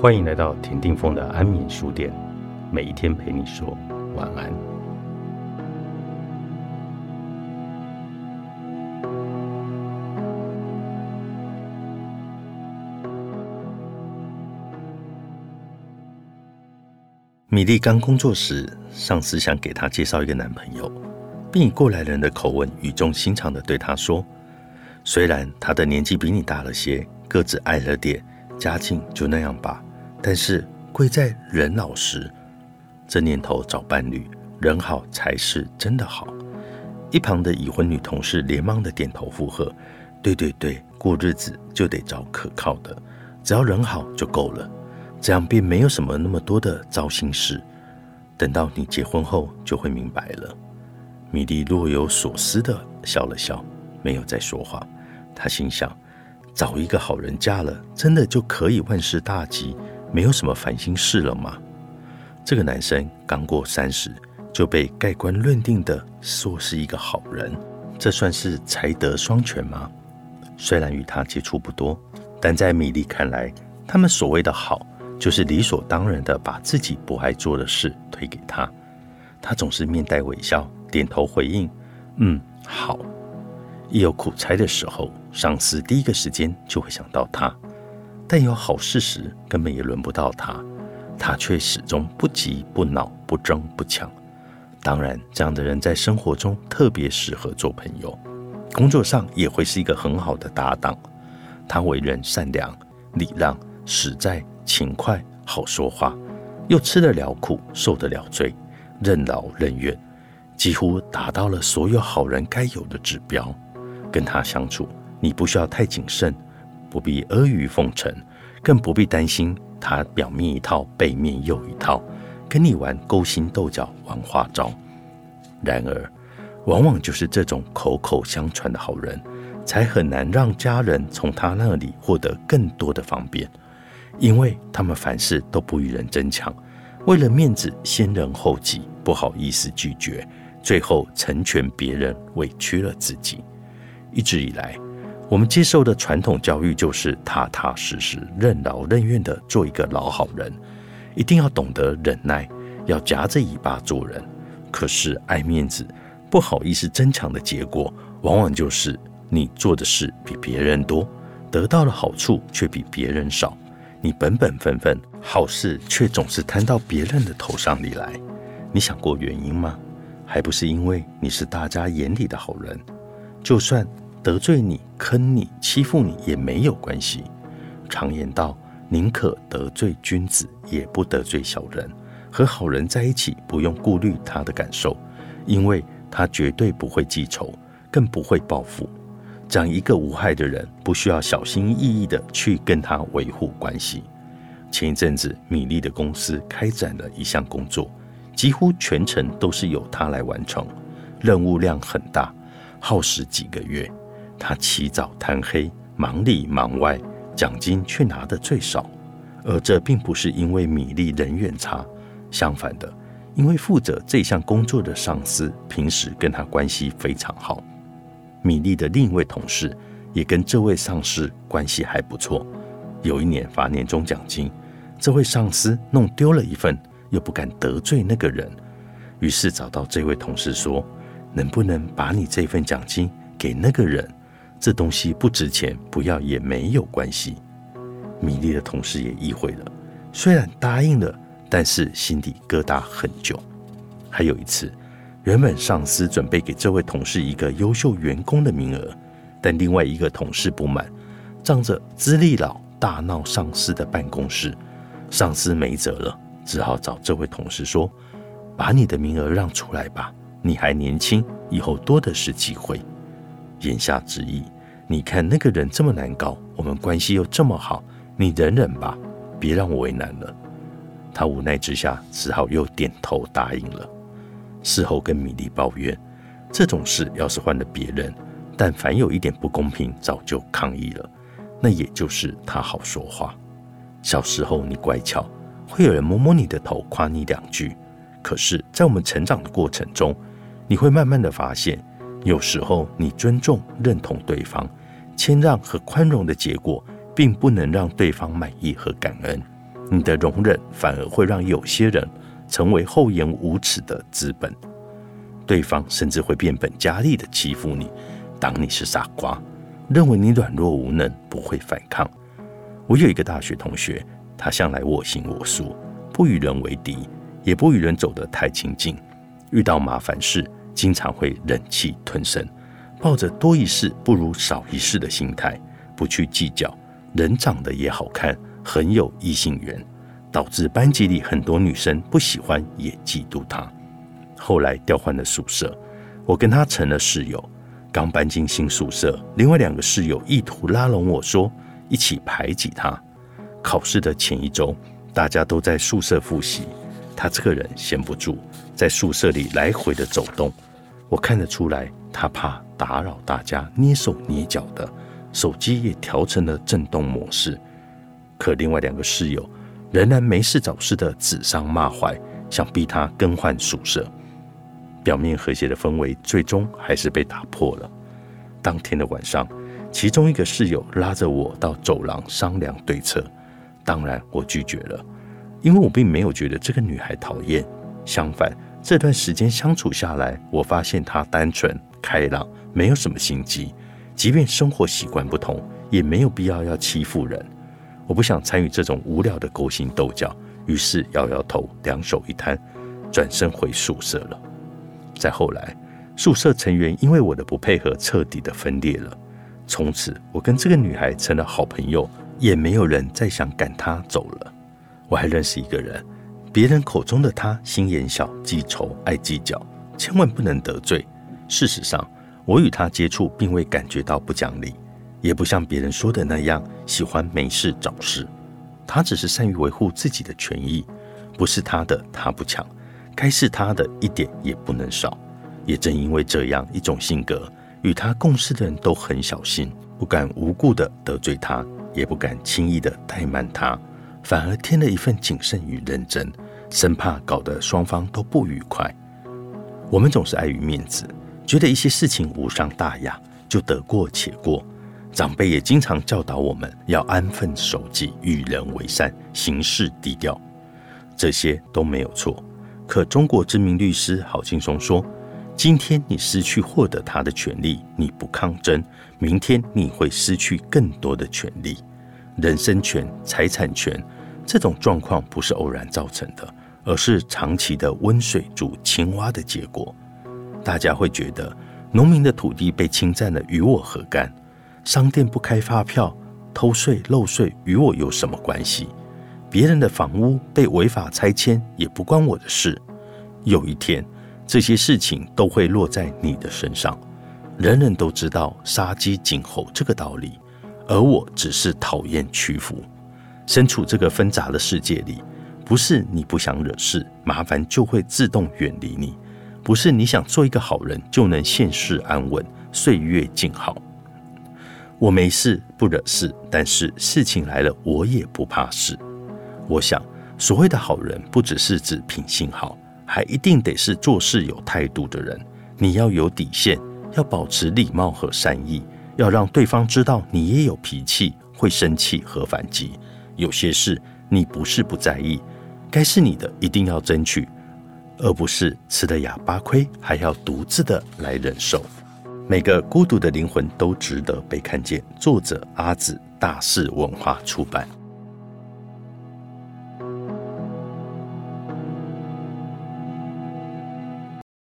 欢迎来到田定峰的安眠书店，每一天陪你说晚安。米莉刚工作时，上司想给她介绍一个男朋友，并以过来人的口吻语重心长的对她说：“虽然他的年纪比你大了些，个子矮了点，家境就那样吧。”但是贵在人老实，这年头找伴侣，人好才是真的好。一旁的已婚女同事连忙的点头附和：“对对对，过日子就得找可靠的，只要人好就够了，这样便没有什么那么多的糟心事。等到你结婚后就会明白了。”米莉若有所思的笑了笑，没有再说话。她心想：找一个好人嫁了，真的就可以万事大吉？没有什么烦心事了吗？这个男生刚过三十，就被盖棺论定的说是一个好人，这算是才德双全吗？虽然与他接触不多，但在米莉看来，他们所谓的好，就是理所当然的把自己不爱做的事推给他。他总是面带微笑，点头回应：“嗯，好。”一有苦差的时候，上司第一个时间就会想到他。但有好事时，根本也轮不到他，他却始终不急不恼不争不抢。当然，这样的人在生活中特别适合做朋友，工作上也会是一个很好的搭档。他为人善良、礼让、实在、勤快、好说话，又吃得了苦、受得了罪，任劳任怨，几乎达到了所有好人该有的指标。跟他相处，你不需要太谨慎。不必阿谀奉承，更不必担心他表面一套，背面又一套，跟你玩勾心斗角、玩花招。然而，往往就是这种口口相传的好人，才很难让家人从他那里获得更多的方便，因为他们凡事都不与人争抢，为了面子先人后己，不好意思拒绝，最后成全别人，委屈了自己。一直以来。我们接受的传统教育就是踏踏实实、任劳任怨的做一个老好人，一定要懂得忍耐，要夹着尾巴做人。可是爱面子、不好意思争抢的结果，往往就是你做的事比别人多，得到的好处却比别人少。你本本分分，好事却总是摊到别人的头上里来。你想过原因吗？还不是因为你是大家眼里的好人，就算。得罪你、坑你、欺负你也没有关系。常言道：“宁可得罪君子，也不得罪小人。”和好人在一起，不用顾虑他的感受，因为他绝对不会记仇，更不会报复。讲一个无害的人，不需要小心翼翼的去跟他维护关系。前一阵子，米粒的公司开展了一项工作，几乎全程都是由他来完成，任务量很大，耗时几个月。他起早贪黑，忙里忙外，奖金却拿得最少。而这并不是因为米粒人缘差，相反的，因为负责这项工作的上司平时跟他关系非常好。米粒的另一位同事也跟这位上司关系还不错。有一年发年终奖金，这位上司弄丢了一份，又不敢得罪那个人，于是找到这位同事说：“能不能把你这份奖金给那个人？”这东西不值钱，不要也没有关系。米莉的同事也意会了，虽然答应了，但是心底疙瘩很久。还有一次，原本上司准备给这位同事一个优秀员工的名额，但另外一个同事不满，仗着资历老，大闹上司的办公室。上司没辙了，只好找这位同事说：“把你的名额让出来吧，你还年轻，以后多的是机会。”言下之意，你看那个人这么难搞，我们关系又这么好，你忍忍吧，别让我为难了。他无奈之下，只好又点头答应了。事后跟米莉抱怨，这种事要是换了别人，但凡有一点不公平，早就抗议了。那也就是他好说话。小时候你乖巧，会有人摸摸你的头，夸你两句。可是，在我们成长的过程中，你会慢慢的发现。有时候，你尊重、认同对方，谦让和宽容的结果，并不能让对方满意和感恩。你的容忍反而会让有些人成为厚颜无耻的资本，对方甚至会变本加厉的欺负你，当你是傻瓜，认为你软弱无能，不会反抗。我有一个大学同学，他向来我行我素，不与人为敌，也不与人走得太亲近。遇到麻烦事，经常会忍气吞声，抱着多一事不如少一事的心态，不去计较。人长得也好看，很有异性缘，导致班级里很多女生不喜欢也嫉妒他。后来调换了宿舍，我跟他成了室友。刚搬进新宿舍，另外两个室友意图拉拢我说。一起排挤他。考试的前一周，大家都在宿舍复习，他这个人闲不住，在宿舍里来回的走动。我看得出来，他怕打扰大家，捏手捏脚的，手机也调成了震动模式。可另外两个室友仍然没事找事的指桑骂槐，想逼他更换宿舍。表面和谐的氛围，最终还是被打破了。当天的晚上。其中一个室友拉着我到走廊商量对策，当然我拒绝了，因为我并没有觉得这个女孩讨厌，相反，这段时间相处下来，我发现她单纯开朗，没有什么心机，即便生活习惯不同，也没有必要要欺负人。我不想参与这种无聊的勾心斗角，于是摇摇头，两手一摊，转身回宿舍了。再后来，宿舍成员因为我的不配合，彻底的分裂了。从此，我跟这个女孩成了好朋友，也没有人再想赶她走了。我还认识一个人，别人口中的他心眼小、记仇、爱计较，千万不能得罪。事实上，我与他接触，并未感觉到不讲理，也不像别人说的那样喜欢没事找事。他只是善于维护自己的权益，不是他的他不抢，该是他的一点也不能少。也正因为这样一种性格。与他共事的人都很小心，不敢无故的得罪他，也不敢轻易的怠慢他，反而添了一份谨慎与认真，生怕搞得双方都不愉快。我们总是碍于面子，觉得一些事情无伤大雅，就得过且过。长辈也经常教导我们要安分守己，与人为善，行事低调，这些都没有错。可中国知名律师郝劲松说。今天你失去获得他的权利，你不抗争，明天你会失去更多的权利。人身权、财产权这种状况不是偶然造成的，而是长期的温水煮青蛙的结果。大家会觉得，农民的土地被侵占了，与我何干？商店不开发票、偷税漏税，与我有什么关系？别人的房屋被违法拆迁，也不关我的事。有一天。这些事情都会落在你的身上，人人都知道杀鸡儆猴这个道理，而我只是讨厌屈服。身处这个纷杂的世界里，不是你不想惹事，麻烦就会自动远离你；不是你想做一个好人，就能现世安稳，岁月静好。我没事不惹事，但是事情来了，我也不怕事。我想，所谓的好人，不只是指品性好。还一定得是做事有态度的人，你要有底线，要保持礼貌和善意，要让对方知道你也有脾气，会生气和反击。有些事你不是不在意，该是你的一定要争取，而不是吃了哑巴亏还要独自的来忍受。每个孤独的灵魂都值得被看见。作者：阿紫，大是文化出版。